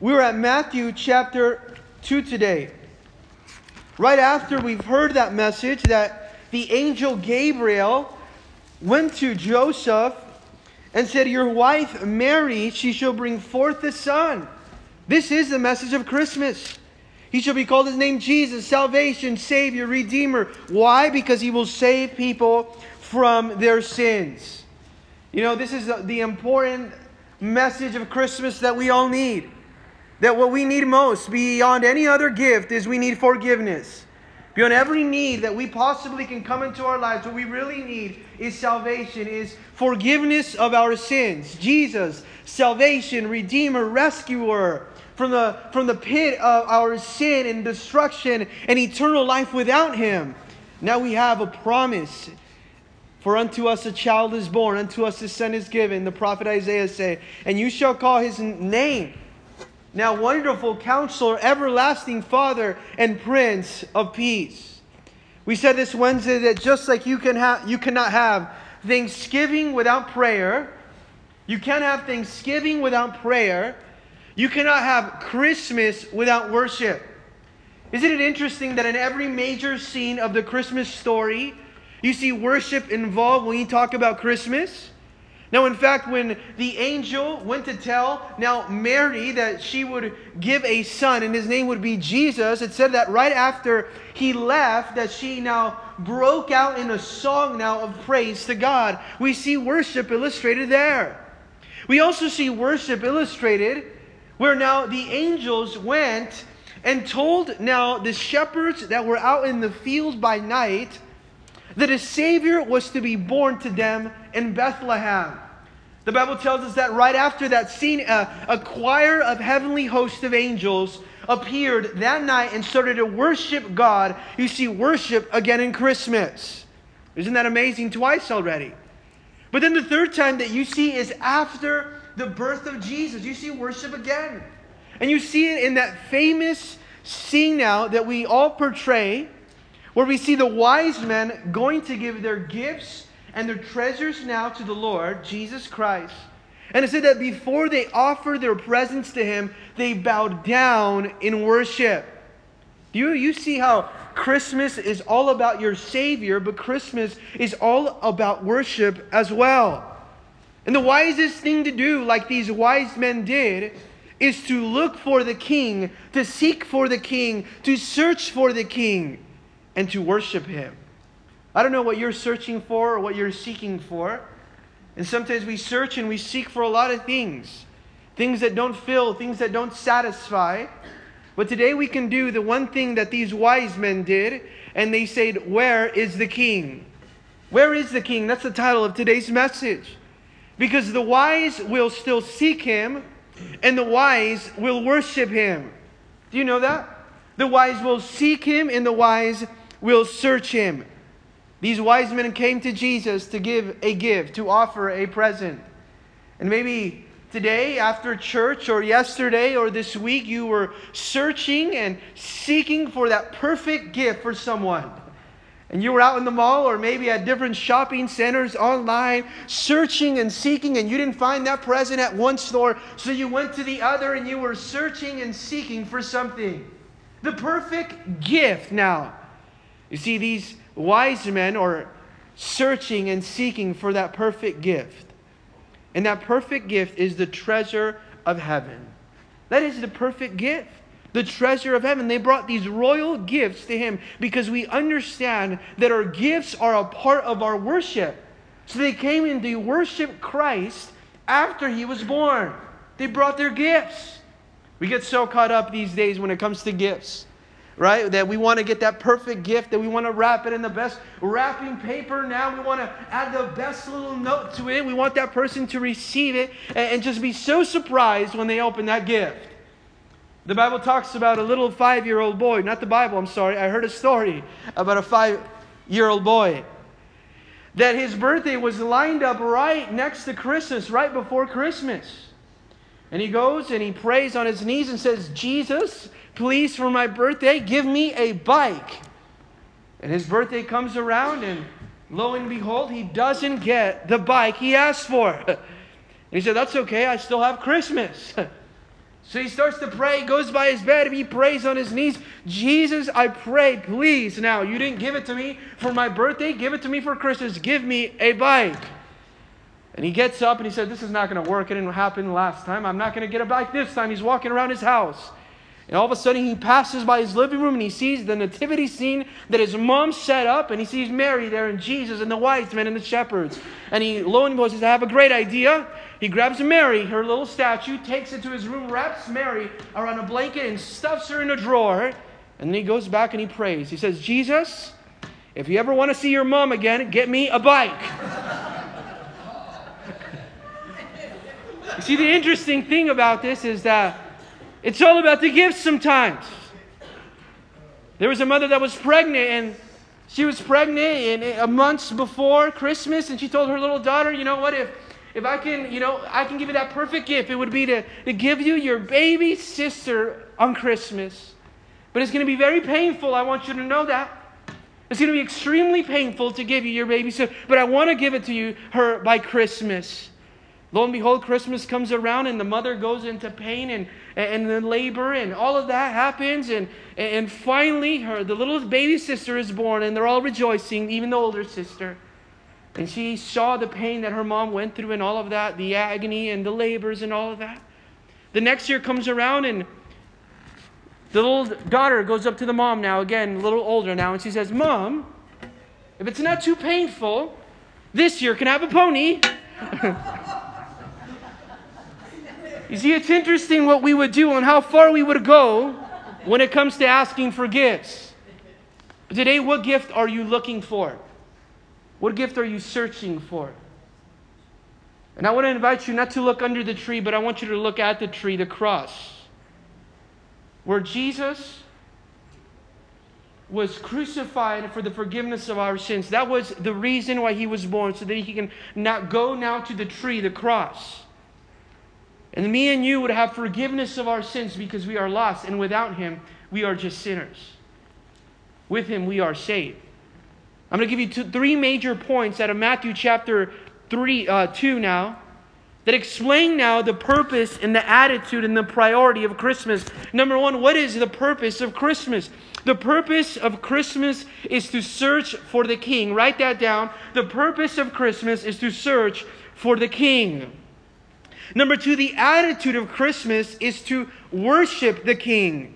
We're at Matthew chapter 2 today. Right after we've heard that message that the angel Gabriel went to Joseph and said, Your wife Mary, she shall bring forth a son. This is the message of Christmas. He shall be called his name Jesus, salvation, Savior, Redeemer. Why? Because he will save people from their sins. You know, this is the important message of Christmas that we all need. That what we need most, beyond any other gift, is we need forgiveness. Beyond every need that we possibly can come into our lives, what we really need is salvation, is forgiveness of our sins. Jesus, salvation, Redeemer, Rescuer, from the, from the pit of our sin and destruction and eternal life without Him. Now we have a promise for unto us a child is born, unto us a son is given. The prophet Isaiah said, And you shall call his name. Now, wonderful counselor, everlasting Father, and Prince of Peace. We said this Wednesday that just like you, can have, you cannot have Thanksgiving without prayer, you can't have Thanksgiving without prayer, you cannot have Christmas without worship. Isn't it interesting that in every major scene of the Christmas story, you see worship involved when you talk about Christmas. Now, in fact, when the angel went to tell now Mary that she would give a son and his name would be Jesus, it said that right after he left, that she now broke out in a song now of praise to God. We see worship illustrated there. We also see worship illustrated where now the angels went and told now the shepherds that were out in the field by night that a Savior was to be born to them in Bethlehem. The Bible tells us that right after that scene, a, a choir of heavenly hosts of angels appeared that night and started to worship God. You see worship again in Christmas. Isn't that amazing? Twice already. But then the third time that you see is after the birth of Jesus. You see worship again. And you see it in that famous scene now that we all portray where we see the wise men going to give their gifts and their treasures now to the Lord, Jesus Christ. And it said that before they offered their presents to him, they bowed down in worship. Do you, you see how Christmas is all about your Savior, but Christmas is all about worship as well. And the wisest thing to do, like these wise men did, is to look for the King, to seek for the King, to search for the King and to worship Him. I don't know what you're searching for or what you're seeking for. And sometimes we search and we seek for a lot of things things that don't fill, things that don't satisfy. But today we can do the one thing that these wise men did, and they said, Where is the king? Where is the king? That's the title of today's message. Because the wise will still seek him, and the wise will worship him. Do you know that? The wise will seek him, and the wise will search him. These wise men came to Jesus to give a gift, to offer a present. And maybe today, after church, or yesterday, or this week, you were searching and seeking for that perfect gift for someone. And you were out in the mall or maybe at different shopping centers online, searching and seeking, and you didn't find that present at one store, so you went to the other and you were searching and seeking for something. The perfect gift now. You see, these wise men are searching and seeking for that perfect gift. And that perfect gift is the treasure of heaven. That is the perfect gift, the treasure of heaven. They brought these royal gifts to him because we understand that our gifts are a part of our worship. So they came and they worshiped Christ after he was born. They brought their gifts. We get so caught up these days when it comes to gifts right? That we want to get that perfect gift, that we want to wrap it in the best wrapping paper. Now we want to add the best little note to it. We want that person to receive it and, just be so surprised when they open that gift. The Bible talks about a little five year old boy, not the Bible, I'm sorry. I heard a story about a five year old boy. That his birthday was lined up right next to Christmas, right before Christmas. And he goes and he prays on his knees and says, Jesus, please, for my birthday, give me a bike. And his birthday comes around, and lo and behold, he doesn't get the bike he asked for. And he said, That's okay, I still have Christmas. So he starts to pray, goes by his bed, he prays on his knees. Jesus, I pray, please, now, you didn't give it to me for my birthday, give it to me for Christmas. Give me a bike. And he gets up and he said, This is not going to work. It didn't happen last time. I'm not going to get a bike this time. He's walking around his house. And all of a sudden, he passes by his living room and he sees the nativity scene that his mom set up. And he sees Mary there and Jesus and the wise men and the shepherds. And he, lo and behold, says, I have a great idea. He grabs Mary, her little statue, takes it to his room, wraps Mary around a blanket, and stuffs her in a drawer. And then he goes back and he prays. He says, Jesus, if you ever want to see your mom again, get me a bike. you see, the interesting thing about this is that it's all about the gifts sometimes. There was a mother that was pregnant, and she was pregnant in a month before Christmas, and she told her little daughter, you know what, if if I can, you know, I can give you that perfect gift, it would be to, to give you your baby sister on Christmas. But it's going to be very painful. I want you to know that. It's going to be extremely painful to give you your baby sister, but I want to give it to you her by Christmas. Lo and behold, Christmas comes around and the mother goes into pain and, and the labor and all of that happens. And, and finally, her, the little baby sister is born and they're all rejoicing, even the older sister. And she saw the pain that her mom went through and all of that, the agony and the labors and all of that. The next year comes around and the little daughter goes up to the mom now, again, a little older now, and she says, Mom, if it's not too painful, this year can I have a pony. you see, it's interesting what we would do and how far we would go when it comes to asking for gifts. Today, what gift are you looking for? What gift are you searching for? And I want to invite you not to look under the tree, but I want you to look at the tree, the cross, where Jesus was crucified for the forgiveness of our sins. That was the reason why he was born, so that he can not go now to the tree, the cross. And me and you would have forgiveness of our sins because we are lost, and without him, we are just sinners. With him, we are saved. I'm going to give you two, three major points out of Matthew chapter three, uh, 2 now that explain now the purpose and the attitude and the priority of Christmas. Number one, what is the purpose of Christmas? The purpose of Christmas is to search for the King. Write that down. The purpose of Christmas is to search for the King. Number two, the attitude of Christmas is to worship the King.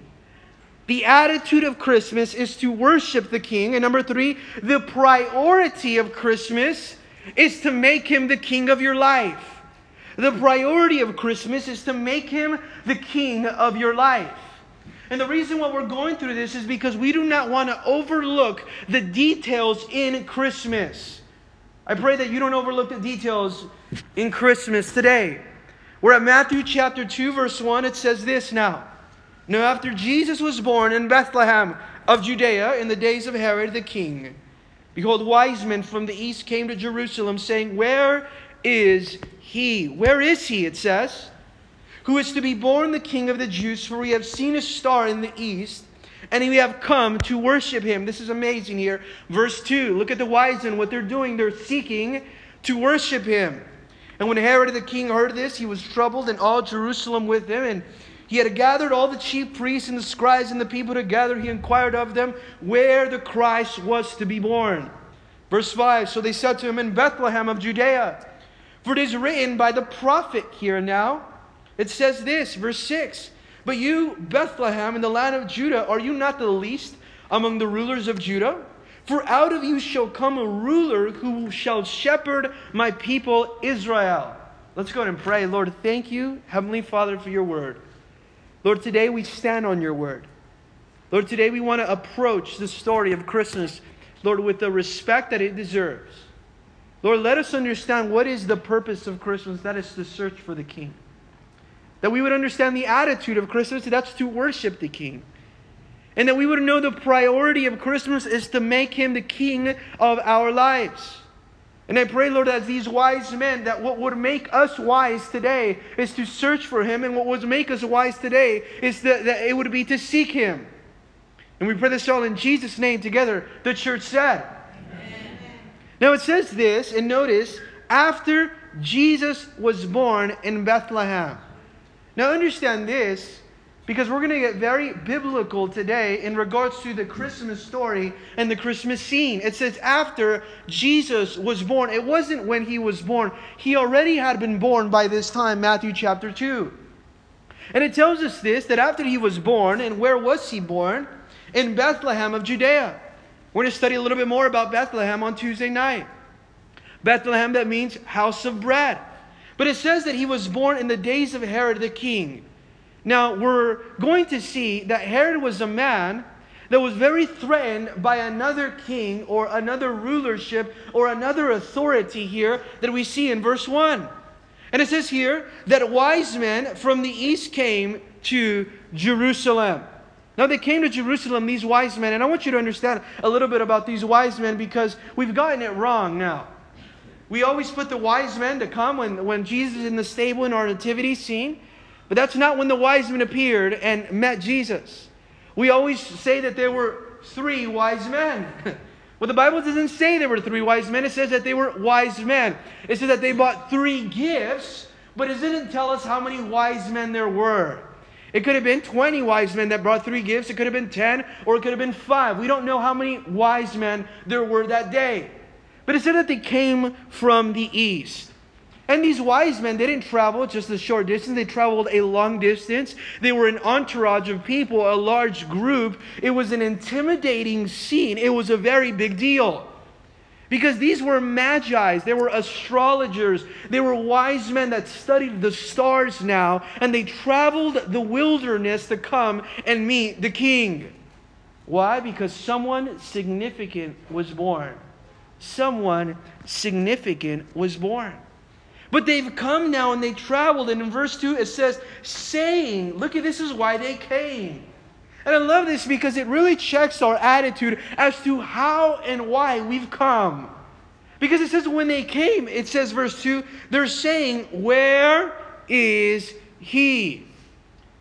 The attitude of Christmas is to worship the King. And number three, the priority of Christmas is to make him the King of your life. The priority of Christmas is to make him the King of your life. And the reason why we're going through this is because we do not want to overlook the details in Christmas. I pray that you don't overlook the details in Christmas today. We're at Matthew chapter 2, verse 1. It says this now. Now, after Jesus was born in Bethlehem of Judea in the days of Herod the king, behold, wise men from the east came to Jerusalem, saying, Where is he? Where is he? It says, who is to be born the king of the Jews, for we have seen a star in the east. And we have come to worship him. This is amazing here. Verse 2. Look at the wise men, what they're doing. They're seeking to worship him. And when Herod the king heard this, he was troubled, and all Jerusalem with him. And he had gathered all the chief priests and the scribes and the people together. He inquired of them where the Christ was to be born. Verse 5 So they said to him, In Bethlehem of Judea. For it is written by the prophet here now. It says this, verse 6 But you, Bethlehem, in the land of Judah, are you not the least among the rulers of Judah? For out of you shall come a ruler who shall shepherd my people Israel. Let's go and pray. Lord, thank you, Heavenly Father, for your word. Lord, today we stand on your word. Lord, today we want to approach the story of Christmas, Lord, with the respect that it deserves. Lord, let us understand what is the purpose of Christmas. That is to search for the King. That we would understand the attitude of Christmas, that's to worship the King. And that we would know the priority of Christmas is to make him the King of our lives. And I pray, Lord, as these wise men, that what would make us wise today is to search for Him, and what would make us wise today is that, that it would be to seek Him. And we pray this all in Jesus' name together, the church said. Amen. Now it says this, and notice, after Jesus was born in Bethlehem. Now, understand this because we're going to get very biblical today in regards to the Christmas story and the Christmas scene. It says after Jesus was born, it wasn't when he was born, he already had been born by this time, Matthew chapter 2. And it tells us this that after he was born, and where was he born? In Bethlehem of Judea. We're going to study a little bit more about Bethlehem on Tuesday night. Bethlehem, that means house of bread. But it says that he was born in the days of Herod the king. Now, we're going to see that Herod was a man that was very threatened by another king or another rulership or another authority here that we see in verse 1. And it says here that wise men from the east came to Jerusalem. Now they came to Jerusalem, these wise men, and I want you to understand a little bit about these wise men because we've gotten it wrong now. We always put the wise men to come when, when Jesus is in the stable in our nativity scene. But that's not when the wise men appeared and met Jesus. We always say that there were three wise men. well, the Bible doesn't say there were three wise men, it says that they were wise men. It says that they bought three gifts, but it didn't tell us how many wise men there were. It could have been 20 wise men that brought three gifts. It could have been 10, or it could have been five. We don't know how many wise men there were that day. But it said that they came from the east. And these wise men, they didn't travel just a short distance, they traveled a long distance. They were an entourage of people, a large group. It was an intimidating scene, it was a very big deal. Because these were magi's, they were astrologers, they were wise men that studied the stars now, and they traveled the wilderness to come and meet the king. Why? Because someone significant was born. Someone significant was born. But they've come now and they traveled. And in verse 2, it says, saying, Look at this is why they came. And I love this because it really checks our attitude as to how and why we've come. Because it says, when they came, it says, verse 2, they're saying, Where is he?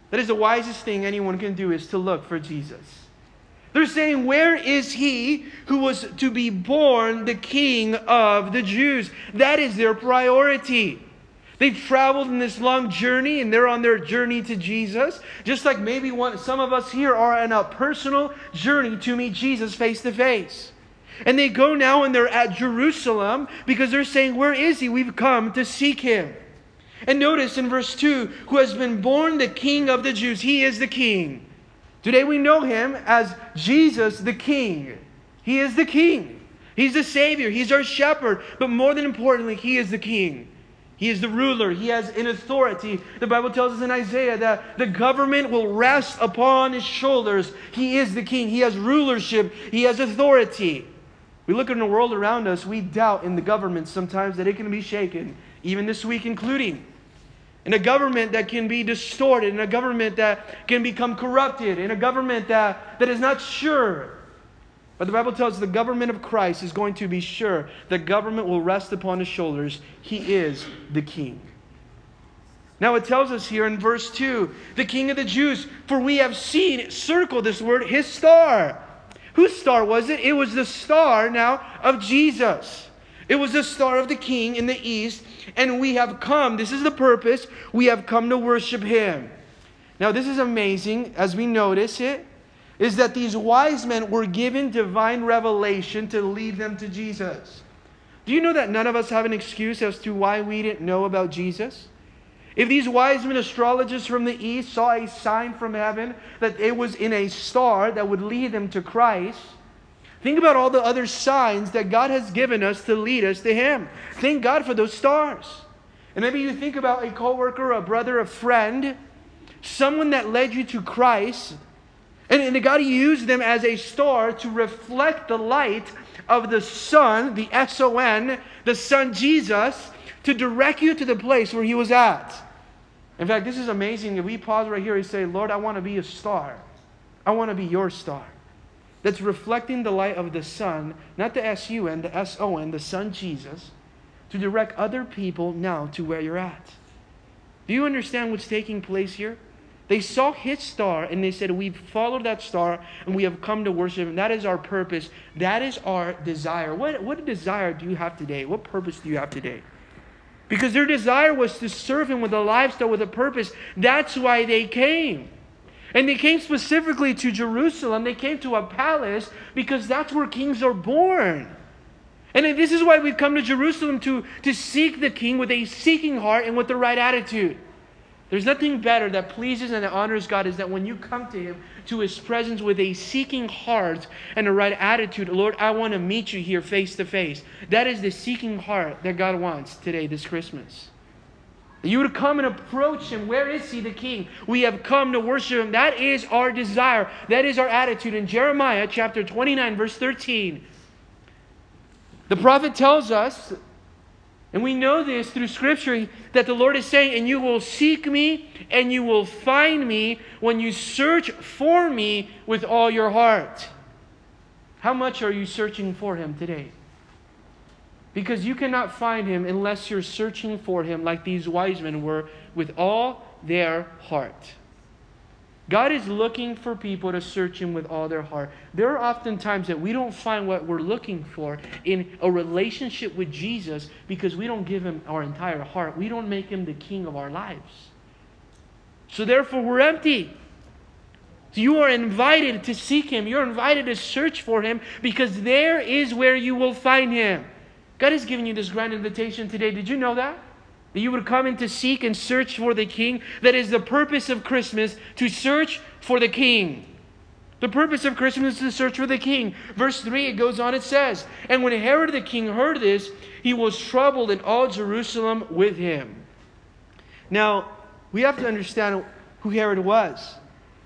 That is the wisest thing anyone can do is to look for Jesus. They're saying, Where is he who was to be born the king of the Jews? That is their priority. They've traveled in this long journey and they're on their journey to Jesus, just like maybe one, some of us here are on a personal journey to meet Jesus face to face. And they go now and they're at Jerusalem because they're saying, Where is he? We've come to seek him. And notice in verse 2 who has been born the king of the Jews. He is the king. Today we know him as Jesus the King. He is the King. He's the Savior. He's our shepherd. But more than importantly, He is the King. He is the ruler. He has an authority. The Bible tells us in Isaiah that the government will rest upon his shoulders. He is the king. He has rulership. He has authority. We look in the world around us, we doubt in the government sometimes that it can be shaken, even this week including in a government that can be distorted, in a government that can become corrupted, in a government that, that is not sure. But the Bible tells us the government of Christ is going to be sure. The government will rest upon his shoulders. He is the king. Now it tells us here in verse 2 the king of the Jews, for we have seen, circle this word, his star. Whose star was it? It was the star now of Jesus. It was the star of the king in the east, and we have come. This is the purpose. We have come to worship him. Now, this is amazing as we notice it is that these wise men were given divine revelation to lead them to Jesus. Do you know that none of us have an excuse as to why we didn't know about Jesus? If these wise men astrologers from the east saw a sign from heaven that it was in a star that would lead them to Christ, Think about all the other signs that God has given us to lead us to Him. Thank God for those stars. And maybe you think about a coworker, a brother, a friend, someone that led you to Christ, and, and God used them as a star to reflect the light of the Son, the S O N, the Son Jesus, to direct you to the place where He was at. In fact, this is amazing. If we pause right here and say, Lord, I want to be a star, I want to be your star that's reflecting the light of the sun, not the S U N, the S O N, the Son Jesus, to direct other people now to where you're at. Do you understand what's taking place here? They saw his star and they said, We've followed that star and we have come to worship him. That is our purpose. That is our desire. What, what desire do you have today? What purpose do you have today? because their desire was to serve him with a lifestyle, with a purpose. That's why they came. And they came specifically to Jerusalem. They came to a palace because that's where kings are born. And this is why we've come to Jerusalem to, to seek the king with a seeking heart and with the right attitude. There's nothing better that pleases and that honors God is that when you come to Him, to His presence with a seeking heart and a right attitude, Lord, I want to meet you here face to face. That is the seeking heart that God wants today, this Christmas. You would come and approach Him. Where is He, the King? We have come to worship Him. That is our desire. That is our attitude. In Jeremiah chapter 29, verse 13, the prophet tells us and we know this through Scripture that the Lord is saying, And you will seek me and you will find me when you search for me with all your heart. How much are you searching for him today? Because you cannot find him unless you're searching for him like these wise men were with all their heart. God is looking for people to search Him with all their heart. There are often times that we don't find what we're looking for in a relationship with Jesus because we don't give Him our entire heart. We don't make Him the King of our lives. So therefore, we're empty. So you are invited to seek Him. You're invited to search for Him because there is where you will find Him. God is giving you this grand invitation today. Did you know that? That you would come in to seek and search for the king. That is the purpose of Christmas, to search for the king. The purpose of Christmas is to search for the king. Verse 3, it goes on, it says, And when Herod the king heard this, he was troubled, and all Jerusalem with him. Now, we have to understand who Herod was.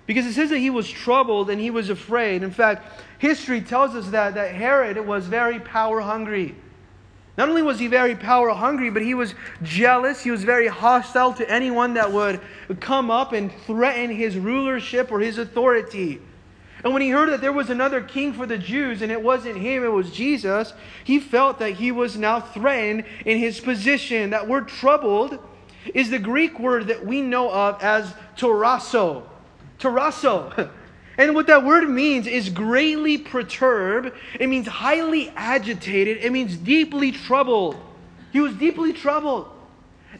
Because it says that he was troubled and he was afraid. In fact, history tells us that, that Herod was very power hungry. Not only was he very power hungry, but he was jealous. He was very hostile to anyone that would come up and threaten his rulership or his authority. And when he heard that there was another king for the Jews and it wasn't him, it was Jesus, he felt that he was now threatened in his position. That word troubled is the Greek word that we know of as tarasso. Tarasso. And what that word means is greatly perturbed. It means highly agitated. It means deeply troubled. He was deeply troubled.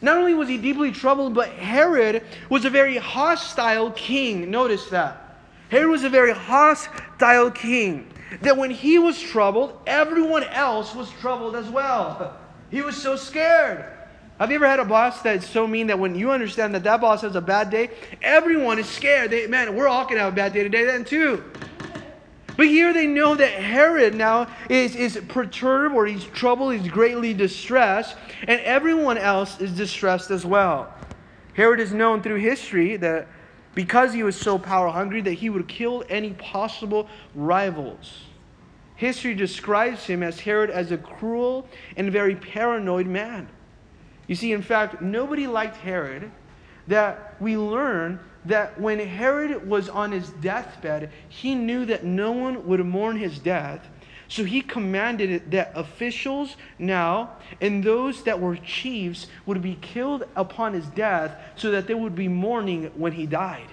Not only was he deeply troubled, but Herod was a very hostile king. Notice that. Herod was a very hostile king. That when he was troubled, everyone else was troubled as well. He was so scared. Have you ever had a boss that's so mean that when you understand that that boss has a bad day, everyone is scared? They, man, we're all going to have a bad day today then too. But here they know that Herod now is, is perturbed or he's troubled, he's greatly distressed, and everyone else is distressed as well. Herod is known through history that because he was so power hungry that he would kill any possible rivals. History describes him as Herod as a cruel and very paranoid man. You see, in fact, nobody liked Herod. That we learn that when Herod was on his deathbed, he knew that no one would mourn his death. So he commanded that officials now and those that were chiefs would be killed upon his death so that there would be mourning when he died.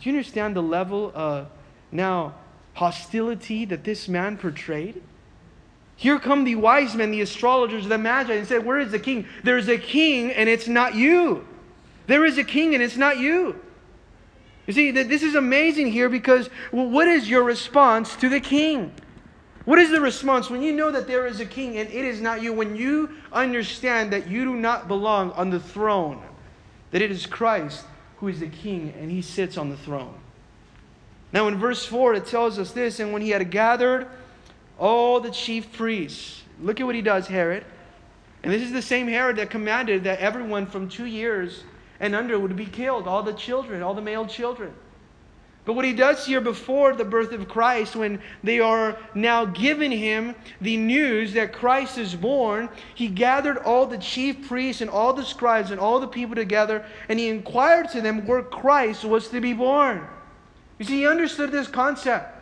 Do you understand the level of now hostility that this man portrayed? Here come the wise men, the astrologers, the magi, and said, Where is the king? There's a king, and it's not you. There is a king, and it's not you. You see, this is amazing here because well, what is your response to the king? What is the response when you know that there is a king and it is not you? When you understand that you do not belong on the throne, that it is Christ who is the king and he sits on the throne. Now, in verse 4, it tells us this and when he had gathered all the chief priests. Look at what he does, Herod. And this is the same Herod that commanded that everyone from two years and under would be killed, all the children, all the male children. But what he does here before the birth of Christ, when they are now giving him the news that Christ is born, he gathered all the chief priests and all the scribes and all the people together, and he inquired to them where Christ was to be born. You see, he understood this concept.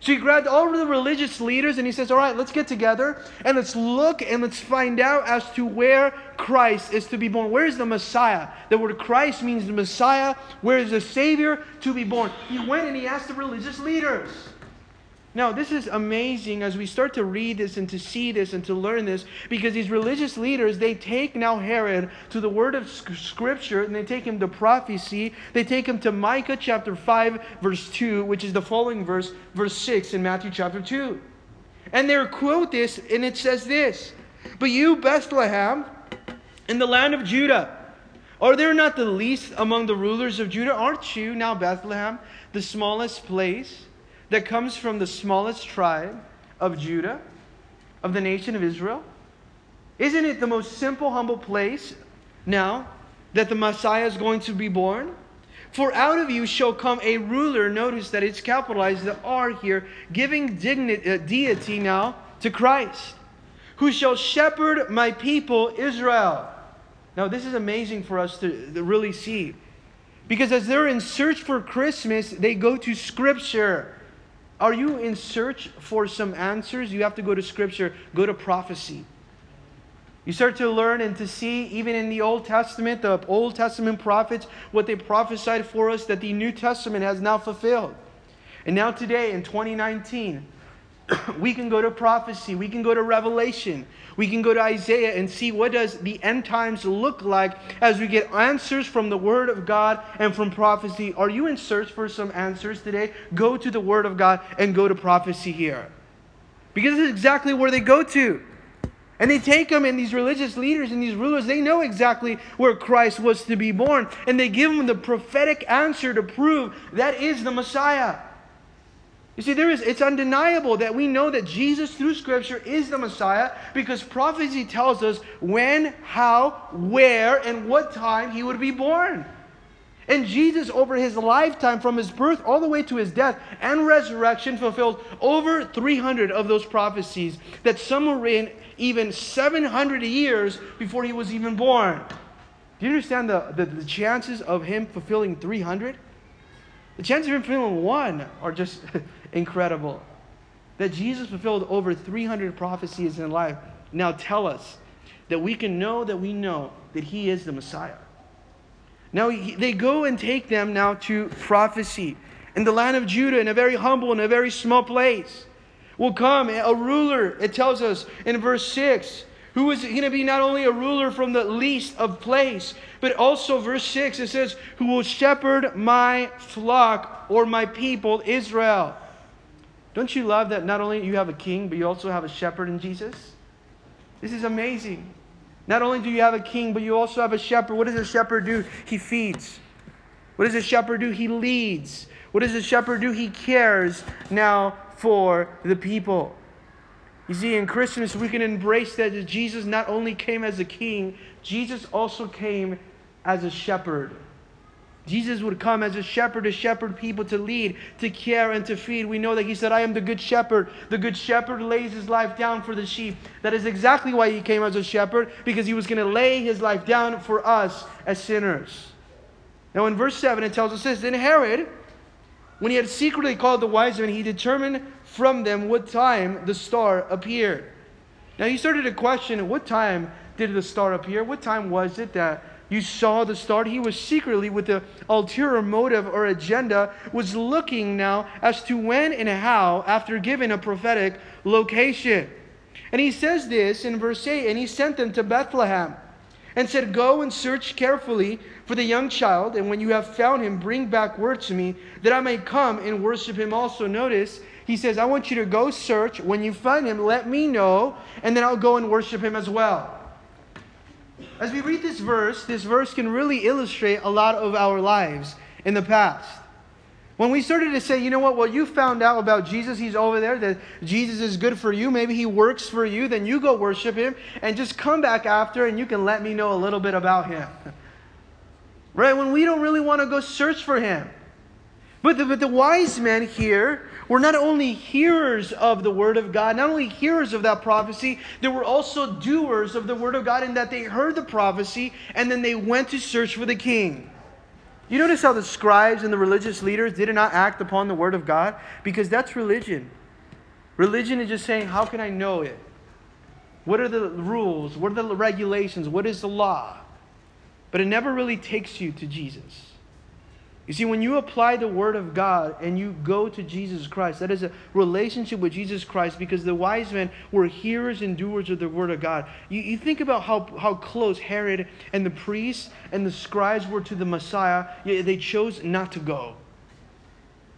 So he grabbed all of the religious leaders and he says, All right, let's get together and let's look and let's find out as to where Christ is to be born. Where is the Messiah? The word Christ means the Messiah. Where is the Savior to be born? He went and he asked the religious leaders. Now, this is amazing as we start to read this and to see this and to learn this because these religious leaders, they take now Herod to the word of Scripture and they take him to prophecy. They take him to Micah chapter 5, verse 2, which is the following verse, verse 6 in Matthew chapter 2. And they quote this, and it says this But you, Bethlehem, in the land of Judah, are there not the least among the rulers of Judah? Aren't you now, Bethlehem, the smallest place? That comes from the smallest tribe of Judah, of the nation of Israel? Isn't it the most simple, humble place now that the Messiah is going to be born? For out of you shall come a ruler. Notice that it's capitalized, the R here, giving dignity, uh, deity now to Christ, who shall shepherd my people Israel. Now, this is amazing for us to, to really see. Because as they're in search for Christmas, they go to Scripture. Are you in search for some answers? You have to go to Scripture, go to prophecy. You start to learn and to see, even in the Old Testament, the Old Testament prophets, what they prophesied for us that the New Testament has now fulfilled. And now, today, in 2019, we can go to prophecy, we can go to revelation, we can go to Isaiah and see what does the end times look like as we get answers from the word of God and from prophecy. Are you in search for some answers today? Go to the word of God and go to prophecy here. Because this is exactly where they go to. And they take them, and these religious leaders and these rulers, they know exactly where Christ was to be born. And they give them the prophetic answer to prove that is the Messiah. You see, there is, it's undeniable that we know that Jesus, through Scripture, is the Messiah because prophecy tells us when, how, where, and what time he would be born. And Jesus, over his lifetime, from his birth all the way to his death and resurrection, fulfilled over 300 of those prophecies that some were in even 700 years before he was even born. Do you understand the, the, the chances of him fulfilling 300? The chances of fulfilling one are just incredible. That Jesus fulfilled over 300 prophecies in life. Now tell us that we can know that we know that he is the Messiah. Now they go and take them now to prophecy. In the land of Judah, in a very humble and a very small place, will come a ruler, it tells us in verse 6, who is going to be not only a ruler from the least of place, but also verse 6, it says, who will shepherd my flock or my people Israel. Don't you love that not only you have a king, but you also have a shepherd in Jesus? This is amazing. Not only do you have a king, but you also have a shepherd. What does a shepherd do? He feeds. What does a shepherd do? He leads. What does a shepherd do? He cares now for the people. You see, in Christmas, we can embrace that Jesus not only came as a king, Jesus also came as a shepherd. Jesus would come as a shepherd to shepherd people, to lead, to care, and to feed. We know that he said, I am the good shepherd. The good shepherd lays his life down for the sheep. That is exactly why he came as a shepherd, because he was going to lay his life down for us as sinners. Now, in verse 7, it tells us this Then Herod, when he had secretly called the wise men, he determined from them what time the star appeared. Now, he started to question what time did the star appear? What time was it that you saw the star? He was secretly, with the ulterior motive or agenda, was looking now as to when and how, after giving a prophetic location. And he says this in verse 8 And he sent them to Bethlehem and said, Go and search carefully for the young child, and when you have found him, bring back word to me that I may come and worship him also. Notice, he says, I want you to go search. When you find him, let me know, and then I'll go and worship him as well. As we read this verse, this verse can really illustrate a lot of our lives in the past. When we started to say, you know what, well, you found out about Jesus, he's over there, that Jesus is good for you, maybe he works for you, then you go worship him and just come back after and you can let me know a little bit about him. right? When we don't really want to go search for him. But the, but the wise men here were not only hearers of the word of God, not only hearers of that prophecy, they were also doers of the word of God in that they heard the prophecy and then they went to search for the king. You notice how the scribes and the religious leaders did not act upon the word of God? Because that's religion. Religion is just saying, How can I know it? What are the rules? What are the regulations? What is the law? But it never really takes you to Jesus. You see, when you apply the Word of God and you go to Jesus Christ, that is a relationship with Jesus Christ because the wise men were hearers and doers of the Word of God. You, you think about how, how close Herod and the priests and the scribes were to the Messiah, yet they chose not to go.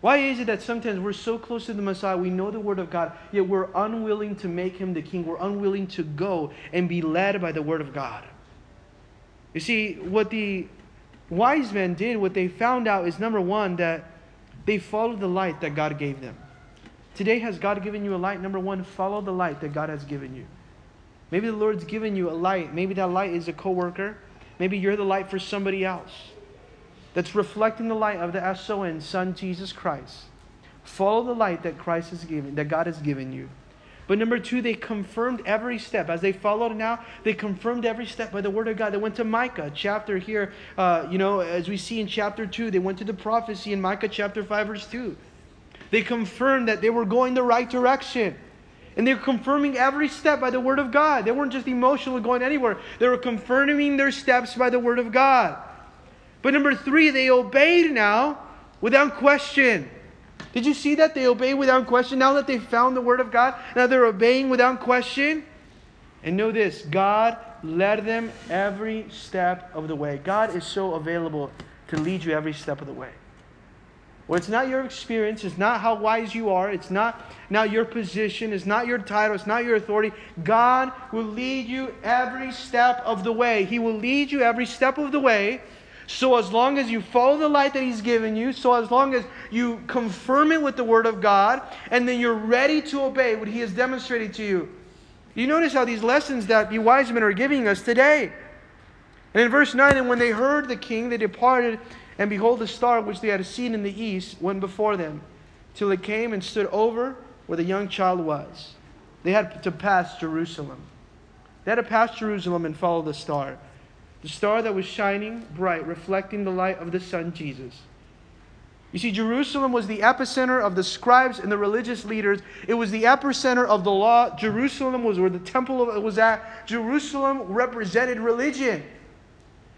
Why is it that sometimes we're so close to the Messiah, we know the Word of God, yet we're unwilling to make Him the King? We're unwilling to go and be led by the Word of God. You see, what the wise men did, what they found out is number one, that they followed the light that God gave them. Today, has God given you a light? Number one, follow the light that God has given you. Maybe the Lord's given you a light. Maybe that light is a coworker. Maybe you're the light for somebody else that's reflecting the light of the S-O-N, Son Jesus Christ. Follow the light that Christ has given, that God has given you. But number two, they confirmed every step. As they followed now, they confirmed every step by the word of God. They went to Micah chapter here, uh, you know, as we see in chapter 2. They went to the prophecy in Micah chapter 5, verse 2. They confirmed that they were going the right direction. And they're confirming every step by the word of God. They weren't just emotionally going anywhere, they were confirming their steps by the word of God. But number three, they obeyed now without question. Did you see that? They obey without question. Now that they found the Word of God, now they're obeying without question. And know this God led them every step of the way. God is so available to lead you every step of the way. Well, it's not your experience, it's not how wise you are, it's not now your position, it's not your title, it's not your authority. God will lead you every step of the way. He will lead you every step of the way so, as long as you follow the light that He's given you, so as long as you confirm it with the Word of God, and then you're ready to obey what He has demonstrated to you. You notice how these lessons that the wise men are giving us today. And in verse 9, and when they heard the king, they departed, and behold, the star which they had seen in the east went before them, till it came and stood over where the young child was. They had to pass Jerusalem. They had to pass Jerusalem and follow the star the star that was shining bright, reflecting the light of the Son Jesus. You see, Jerusalem was the epicenter of the scribes and the religious leaders. It was the epicenter of the law. Jerusalem was where the temple was at. Jerusalem represented religion.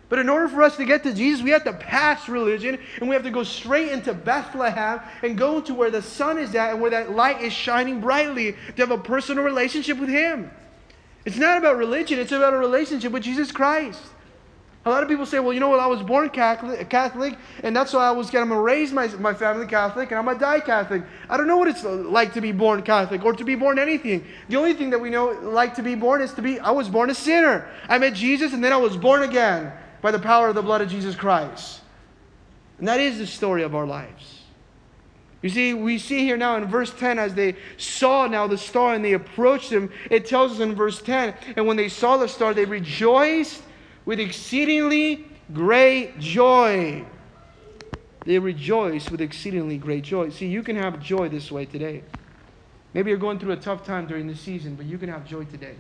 But in order for us to get to Jesus, we have to pass religion and we have to go straight into Bethlehem and go to where the sun is at and where that light is shining brightly to have a personal relationship with Him. It's not about religion, it's about a relationship with Jesus Christ. A lot of people say, well, you know what, I was born Catholic, and that's why I was going to raise my, my family Catholic, and I'm going to die Catholic. I don't know what it's like to be born Catholic or to be born anything. The only thing that we know like to be born is to be, I was born a sinner. I met Jesus, and then I was born again by the power of the blood of Jesus Christ. And that is the story of our lives. You see, we see here now in verse 10, as they saw now the star and they approached him, it tells us in verse 10, and when they saw the star, they rejoiced with exceedingly great joy. They rejoice with exceedingly great joy. See, you can have joy this way today. Maybe you're going through a tough time during the season, but you can have joy today.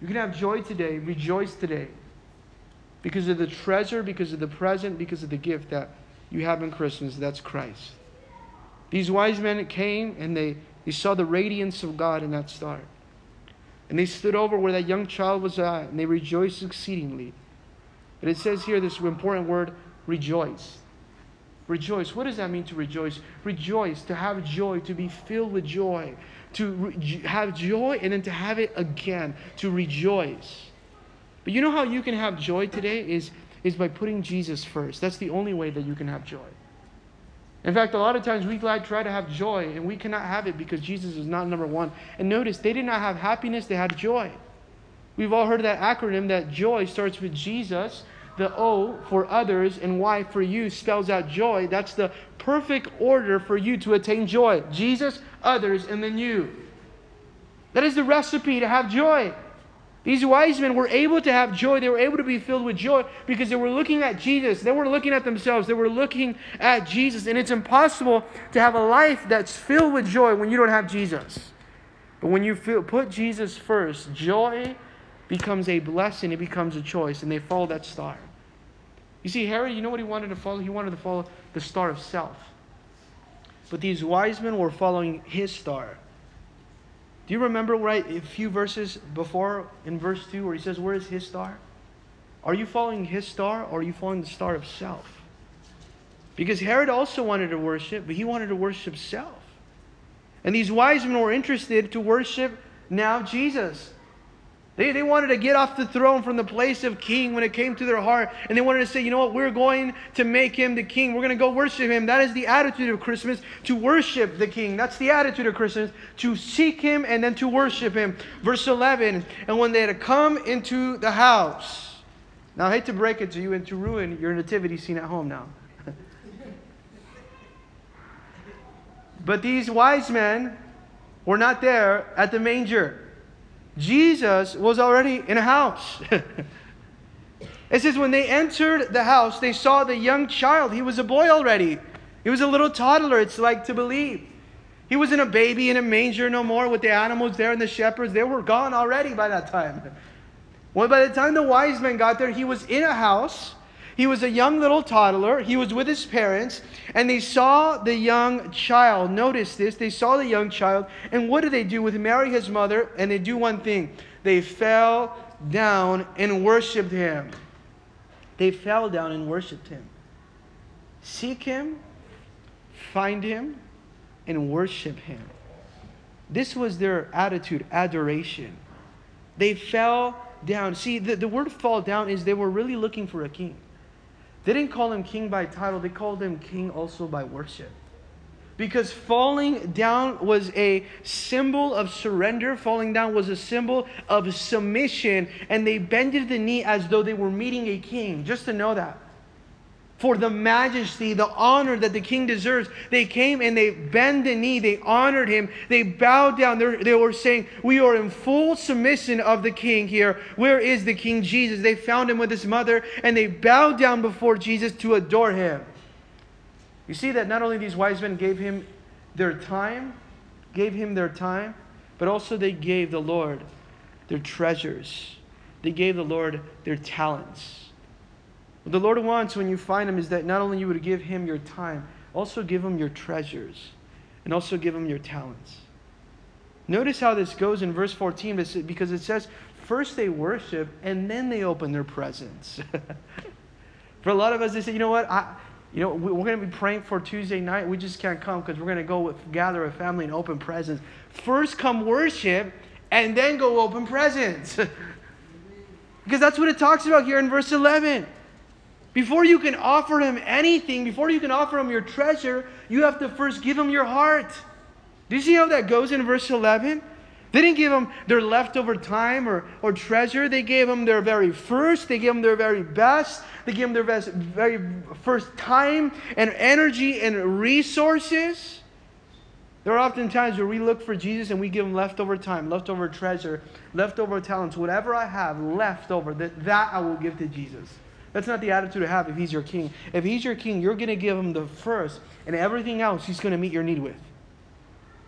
You can have joy today, rejoice today, because of the treasure, because of the present, because of the gift that you have in Christmas. That's Christ. These wise men came and they, they saw the radiance of God in that star. And they stood over where that young child was at, and they rejoiced exceedingly. But it says here this important word, rejoice. Rejoice. What does that mean to rejoice? Rejoice, to have joy, to be filled with joy, to re- have joy and then to have it again, to rejoice. But you know how you can have joy today is, is by putting Jesus first. That's the only way that you can have joy. In fact, a lot of times we try to have joy and we cannot have it because Jesus is not number one. And notice, they did not have happiness, they had joy. We've all heard that acronym that joy starts with Jesus. The O for others and Y for you spells out joy. That's the perfect order for you to attain joy Jesus, others, and then you. That is the recipe to have joy. These wise men were able to have joy. They were able to be filled with joy because they were looking at Jesus. They were looking at themselves. They were looking at Jesus. And it's impossible to have a life that's filled with joy when you don't have Jesus. But when you feel, put Jesus first, joy becomes a blessing, it becomes a choice, and they follow that star. You see, Herod, you know what he wanted to follow? He wanted to follow the star of self. But these wise men were following his star. Do you remember right a few verses before in verse 2 where he says, Where is his star? Are you following his star or are you following the star of self? Because Herod also wanted to worship, but he wanted to worship self. And these wise men were interested to worship now Jesus. They, they wanted to get off the throne from the place of king when it came to their heart. And they wanted to say, you know what, we're going to make him the king. We're going to go worship him. That is the attitude of Christmas, to worship the king. That's the attitude of Christmas, to seek him and then to worship him. Verse 11, and when they had come into the house. Now, I hate to break it to you and to ruin your nativity scene at home now. but these wise men were not there at the manger. Jesus was already in a house. it says, when they entered the house, they saw the young child. He was a boy already, he was a little toddler, it's like to believe. He wasn't a baby in a manger no more with the animals there and the shepherds. They were gone already by that time. Well, by the time the wise men got there, he was in a house he was a young little toddler. He was with his parents, and they saw the young child. Notice this they saw the young child, and what do they do with Mary, his mother? And they do one thing they fell down and worshiped him. They fell down and worshiped him. Seek him, find him, and worship him. This was their attitude, adoration. They fell down. See, the, the word fall down is they were really looking for a king. They didn't call him king by title, they called him king also by worship. Because falling down was a symbol of surrender, falling down was a symbol of submission, and they bended the knee as though they were meeting a king, just to know that for the majesty, the honor that the king deserves. They came and they bent the knee, they honored him, they bowed down. They're, they were saying, We are in full submission of the king here. Where is the king Jesus? They found him with his mother and they bowed down before Jesus to adore him. You see that not only these wise men gave him their time, gave him their time, but also they gave the Lord their treasures. They gave the Lord their talents. What the Lord wants when you find Him is that not only you would give Him your time, also give Him your treasures and also give Him your talents. Notice how this goes in verse 14 because it says, first they worship and then they open their presents. for a lot of us, they say, you know what? I, you know, we're going to be praying for Tuesday night. We just can't come because we're going to go with, gather a family and open presents. First come worship and then go open presents. because that's what it talks about here in verse 11. Before you can offer him anything, before you can offer him your treasure, you have to first give him your heart. Do you see how that goes in verse 11? They didn't give him their leftover time or, or treasure. They gave him their very first. They gave him their very best. They gave him their best, very first time and energy and resources. There are often times where we look for Jesus and we give him leftover time, leftover treasure, leftover talents, whatever I have left over, that, that I will give to Jesus. That's not the attitude to have if he's your king. If he's your king, you're going to give him the first, and everything else he's going to meet your need with.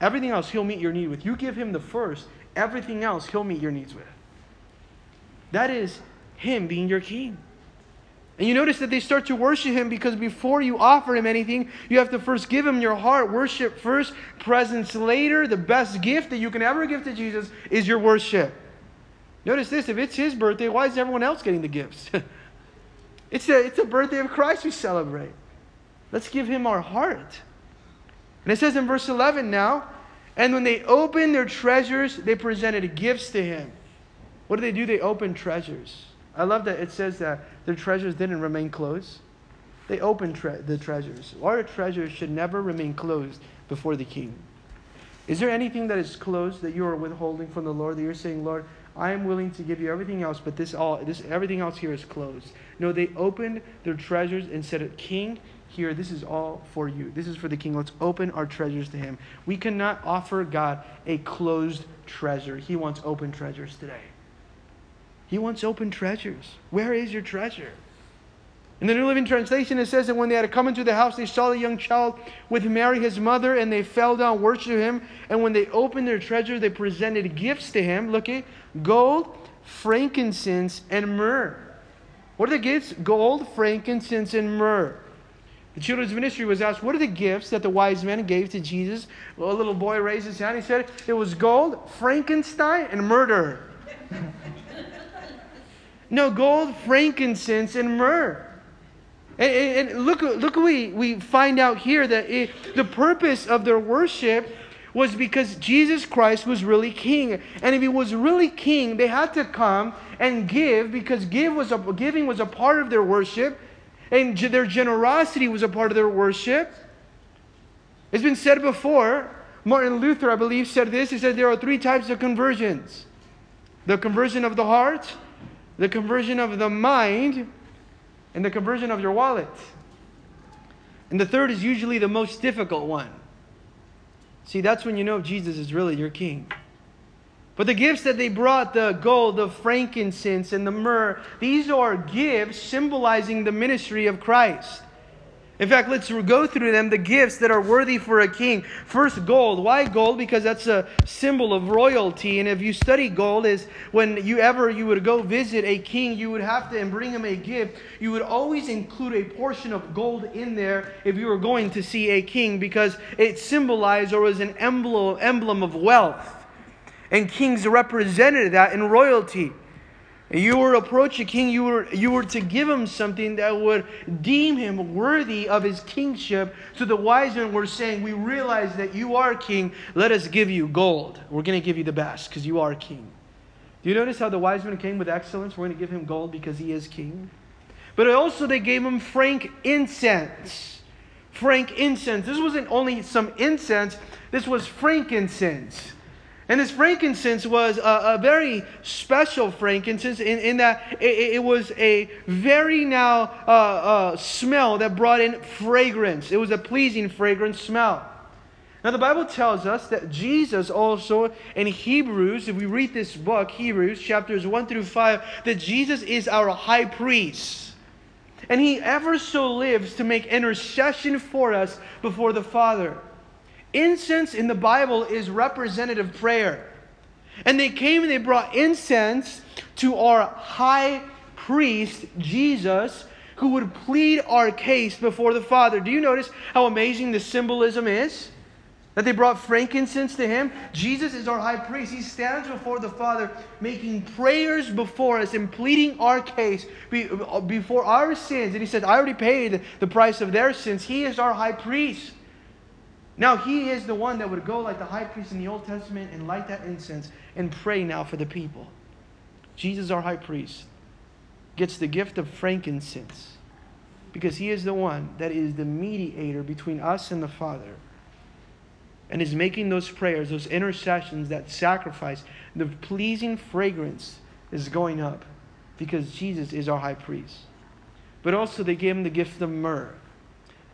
Everything else he'll meet your need with. You give him the first, everything else he'll meet your needs with. That is him being your king. And you notice that they start to worship him because before you offer him anything, you have to first give him your heart. Worship first, presents later. The best gift that you can ever give to Jesus is your worship. Notice this if it's his birthday, why is everyone else getting the gifts? It's a, it's a birthday of Christ we celebrate. Let's give him our heart. And it says in verse 11 now, and when they opened their treasures, they presented gifts to him. What do they do? They opened treasures. I love that it says that their treasures didn't remain closed. They opened tre- the treasures. Our treasures should never remain closed before the king. Is there anything that is closed that you are withholding from the Lord that you're saying, Lord, I am willing to give you everything else, but this all this everything else here is closed. No, they opened their treasures and said, King, here, this is all for you. This is for the king. Let's open our treasures to him. We cannot offer God a closed treasure. He wants open treasures today. He wants open treasures. Where is your treasure? In the New Living Translation, it says that when they had come into the house, they saw the young child with Mary, his mother, and they fell down, worshiped him. And when they opened their treasure, they presented gifts to him. Look at gold, frankincense, and myrrh. What are the gifts? Gold, frankincense, and myrrh. The children's ministry was asked, What are the gifts that the wise men gave to Jesus? Well, a little boy raised his hand. He said, It was gold, Frankenstein, and murder. no, gold, frankincense, and myrrh. And, and look, look we, we find out here that it, the purpose of their worship was because Jesus Christ was really king. And if he was really king, they had to come and give because give was a, giving was a part of their worship and their generosity was a part of their worship. It's been said before. Martin Luther, I believe, said this. He said there are three types of conversions the conversion of the heart, the conversion of the mind, and the conversion of your wallet. And the third is usually the most difficult one. See, that's when you know Jesus is really your king. But the gifts that they brought, the gold, the frankincense, and the myrrh, these are gifts symbolizing the ministry of Christ. In fact, let's go through them, the gifts that are worthy for a king. First, gold. Why gold? Because that's a symbol of royalty. And if you study gold, is when you ever you would go visit a king, you would have to and bring him a gift. You would always include a portion of gold in there if you were going to see a king, because it symbolized or was an emblem emblem of wealth. And kings represented that in royalty you were approach a king, you were, you were to give him something that would deem him worthy of his kingship. So the wise men were saying, We realize that you are king. Let us give you gold. We're going to give you the best because you are king. Do you notice how the wise men came with excellence? We're going to give him gold because he is king. But also, they gave him frank incense. Frank incense. This wasn't only some incense, this was frankincense. And this frankincense was a, a very special frankincense in, in that it, it, was a very now uh, uh, smell that brought in fragrance. It was a pleasing fragrance smell. Now, the Bible tells us that Jesus also in Hebrews, if we read this book, Hebrews chapters 1 through 5, that Jesus is our high priest. And he ever so lives to make intercession for us before the Father. Incense in the Bible is representative prayer. And they came and they brought incense to our high priest, Jesus, who would plead our case before the Father. Do you notice how amazing the symbolism is? That they brought frankincense to him. Jesus is our high priest. He stands before the Father, making prayers before us and pleading our case uh, before our sins. And he said, I already paid the price of their sins. He is our high priest. Now, he is the one that would go like the high priest in the Old Testament and light that incense and pray now for the people. Jesus, our high priest, gets the gift of frankincense because he is the one that is the mediator between us and the Father and is making those prayers, those intercessions, that sacrifice, the pleasing fragrance is going up because Jesus is our high priest. But also, they gave him the gift of myrrh.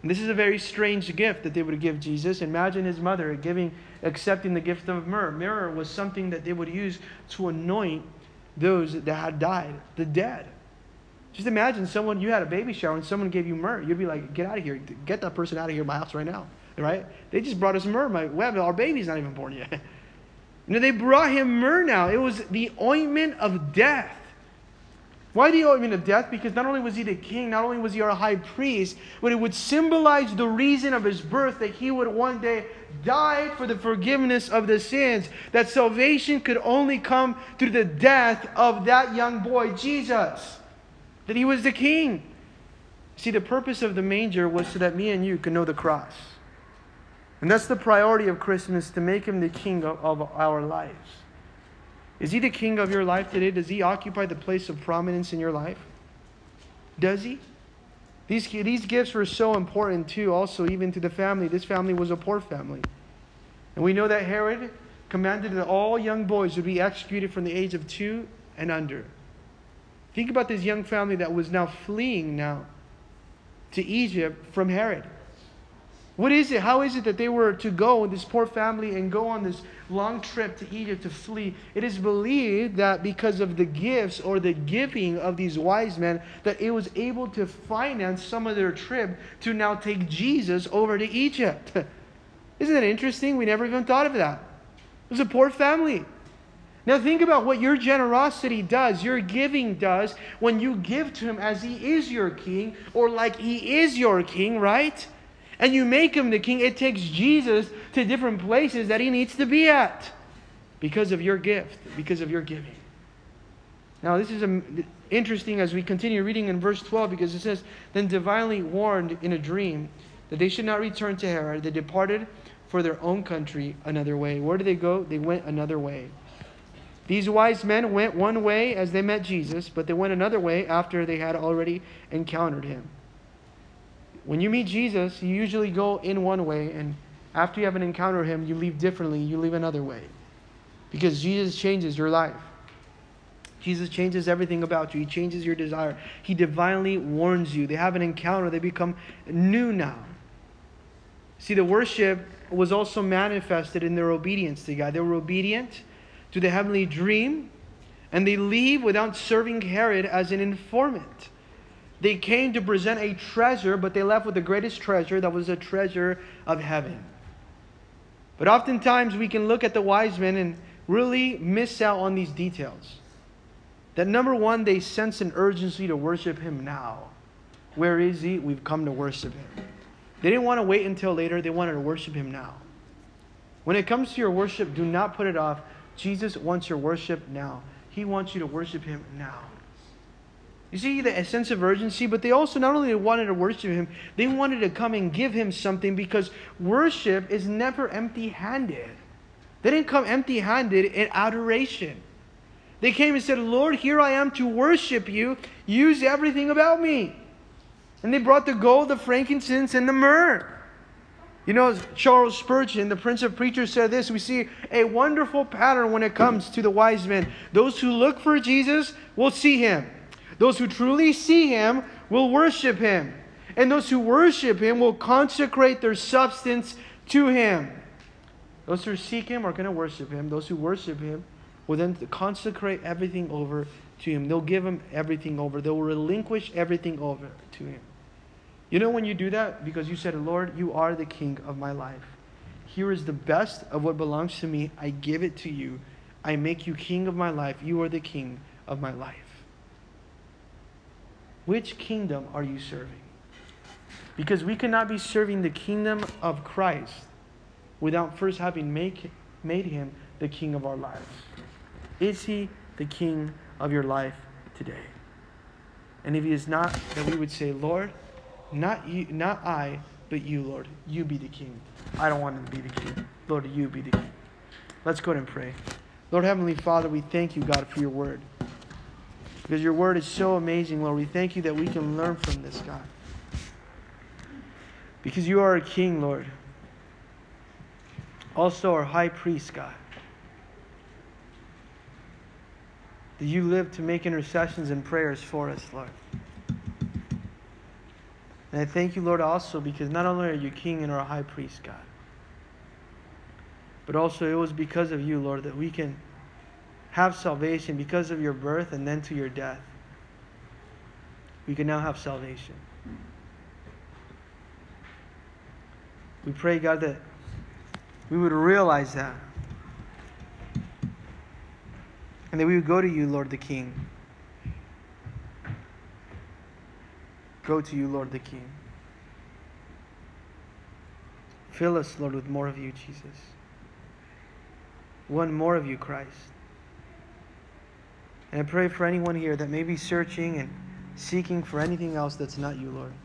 And this is a very strange gift that they would give Jesus. Imagine his mother giving, accepting the gift of myrrh. Myrrh was something that they would use to anoint those that had died, the dead. Just imagine someone, you had a baby shower and someone gave you myrrh. You'd be like, get out of here. Get that person out of here my house right now. Right? They just brought us myrrh. My, well, our baby's not even born yet. You know, they brought him myrrh now. It was the ointment of death. Why do you the ointment of death? Because not only was he the king, not only was he our high priest, but it would symbolize the reason of his birth that he would one day die for the forgiveness of the sins. That salvation could only come through the death of that young boy, Jesus. That he was the king. See, the purpose of the manger was so that me and you could know the cross. And that's the priority of Christmas to make him the king of, of our lives. Is he the king of your life today? Does he occupy the place of prominence in your life? Does he? These, these gifts were so important too, also, even to the family. This family was a poor family. And we know that Herod commanded that all young boys would be executed from the age of two and under. Think about this young family that was now fleeing now to Egypt from Herod. What is it? How is it that they were to go, with this poor family, and go on this long trip to Egypt to flee? It is believed that because of the gifts or the giving of these wise men, that it was able to finance some of their trip to now take Jesus over to Egypt. Isn't that interesting? We never even thought of that. It was a poor family. Now, think about what your generosity does, your giving does, when you give to Him as He is your King or like He is your King, right? And you make him the king, it takes Jesus to different places that he needs to be at because of your gift, because of your giving. Now, this is interesting as we continue reading in verse 12 because it says, Then divinely warned in a dream that they should not return to Herod, they departed for their own country another way. Where did they go? They went another way. These wise men went one way as they met Jesus, but they went another way after they had already encountered him. When you meet Jesus, you usually go in one way, and after you have an encounter with him, you leave differently, you leave another way. Because Jesus changes your life. Jesus changes everything about you. He changes your desire. He divinely warns you. They have an encounter, they become new now. See, the worship was also manifested in their obedience to God. They were obedient to the heavenly dream, and they leave without serving Herod as an informant. They came to present a treasure, but they left with the greatest treasure that was the treasure of heaven. But oftentimes we can look at the wise men and really miss out on these details. That number one, they sense an urgency to worship Him now. Where is He? We've come to worship Him. They didn't want to wait until later, they wanted to worship Him now. When it comes to your worship, do not put it off. Jesus wants your worship now. He wants you to worship Him now. You see the sense of urgency, but they also not only wanted to worship Him, they wanted to come and give Him something because worship is never empty handed. They didn't come empty handed in adoration. They came and said, Lord, here I am to worship you. Use everything about me. And they brought the gold, the frankincense, and the myrrh. You know, Charles Spurgeon, the Prince of Preachers, said this we see a wonderful pattern when it comes to the wise men. Those who look for Jesus will see him, those who truly see him will worship him, and those who worship him will consecrate their substance to him. Those who seek him are going to worship him, those who worship him will then consecrate everything over to him. They'll give him everything over, they'll relinquish everything over to him. You know when you do that? Because you said, Lord, you are the king of my life. Here is the best of what belongs to me. I give it to you. I make you king of my life. You are the king of my life. Which kingdom are you serving? Because we cannot be serving the kingdom of Christ without first having make, made him the king of our lives. Is he the king of your life today? And if he is not, then we would say, Lord, not you, not I, but you, Lord. You be the king. I don't want him to be the king. Lord, you be the king. Let's go ahead and pray. Lord Heavenly Father, we thank you, God, for your word. Because your word is so amazing, Lord. We thank you that we can learn from this, God. Because you are a king, Lord. Also, our high priest, God. That you live to make intercessions and prayers for us, Lord. And I thank you, Lord, also because not only are you King and our high priest, God, but also it was because of you, Lord, that we can have salvation because of your birth and then to your death. We can now have salvation. We pray, God, that we would realize that. And that we would go to you, Lord the King. Go to you, Lord the King. Fill us, Lord, with more of you, Jesus. One more of you, Christ. And I pray for anyone here that may be searching and seeking for anything else that's not you, Lord.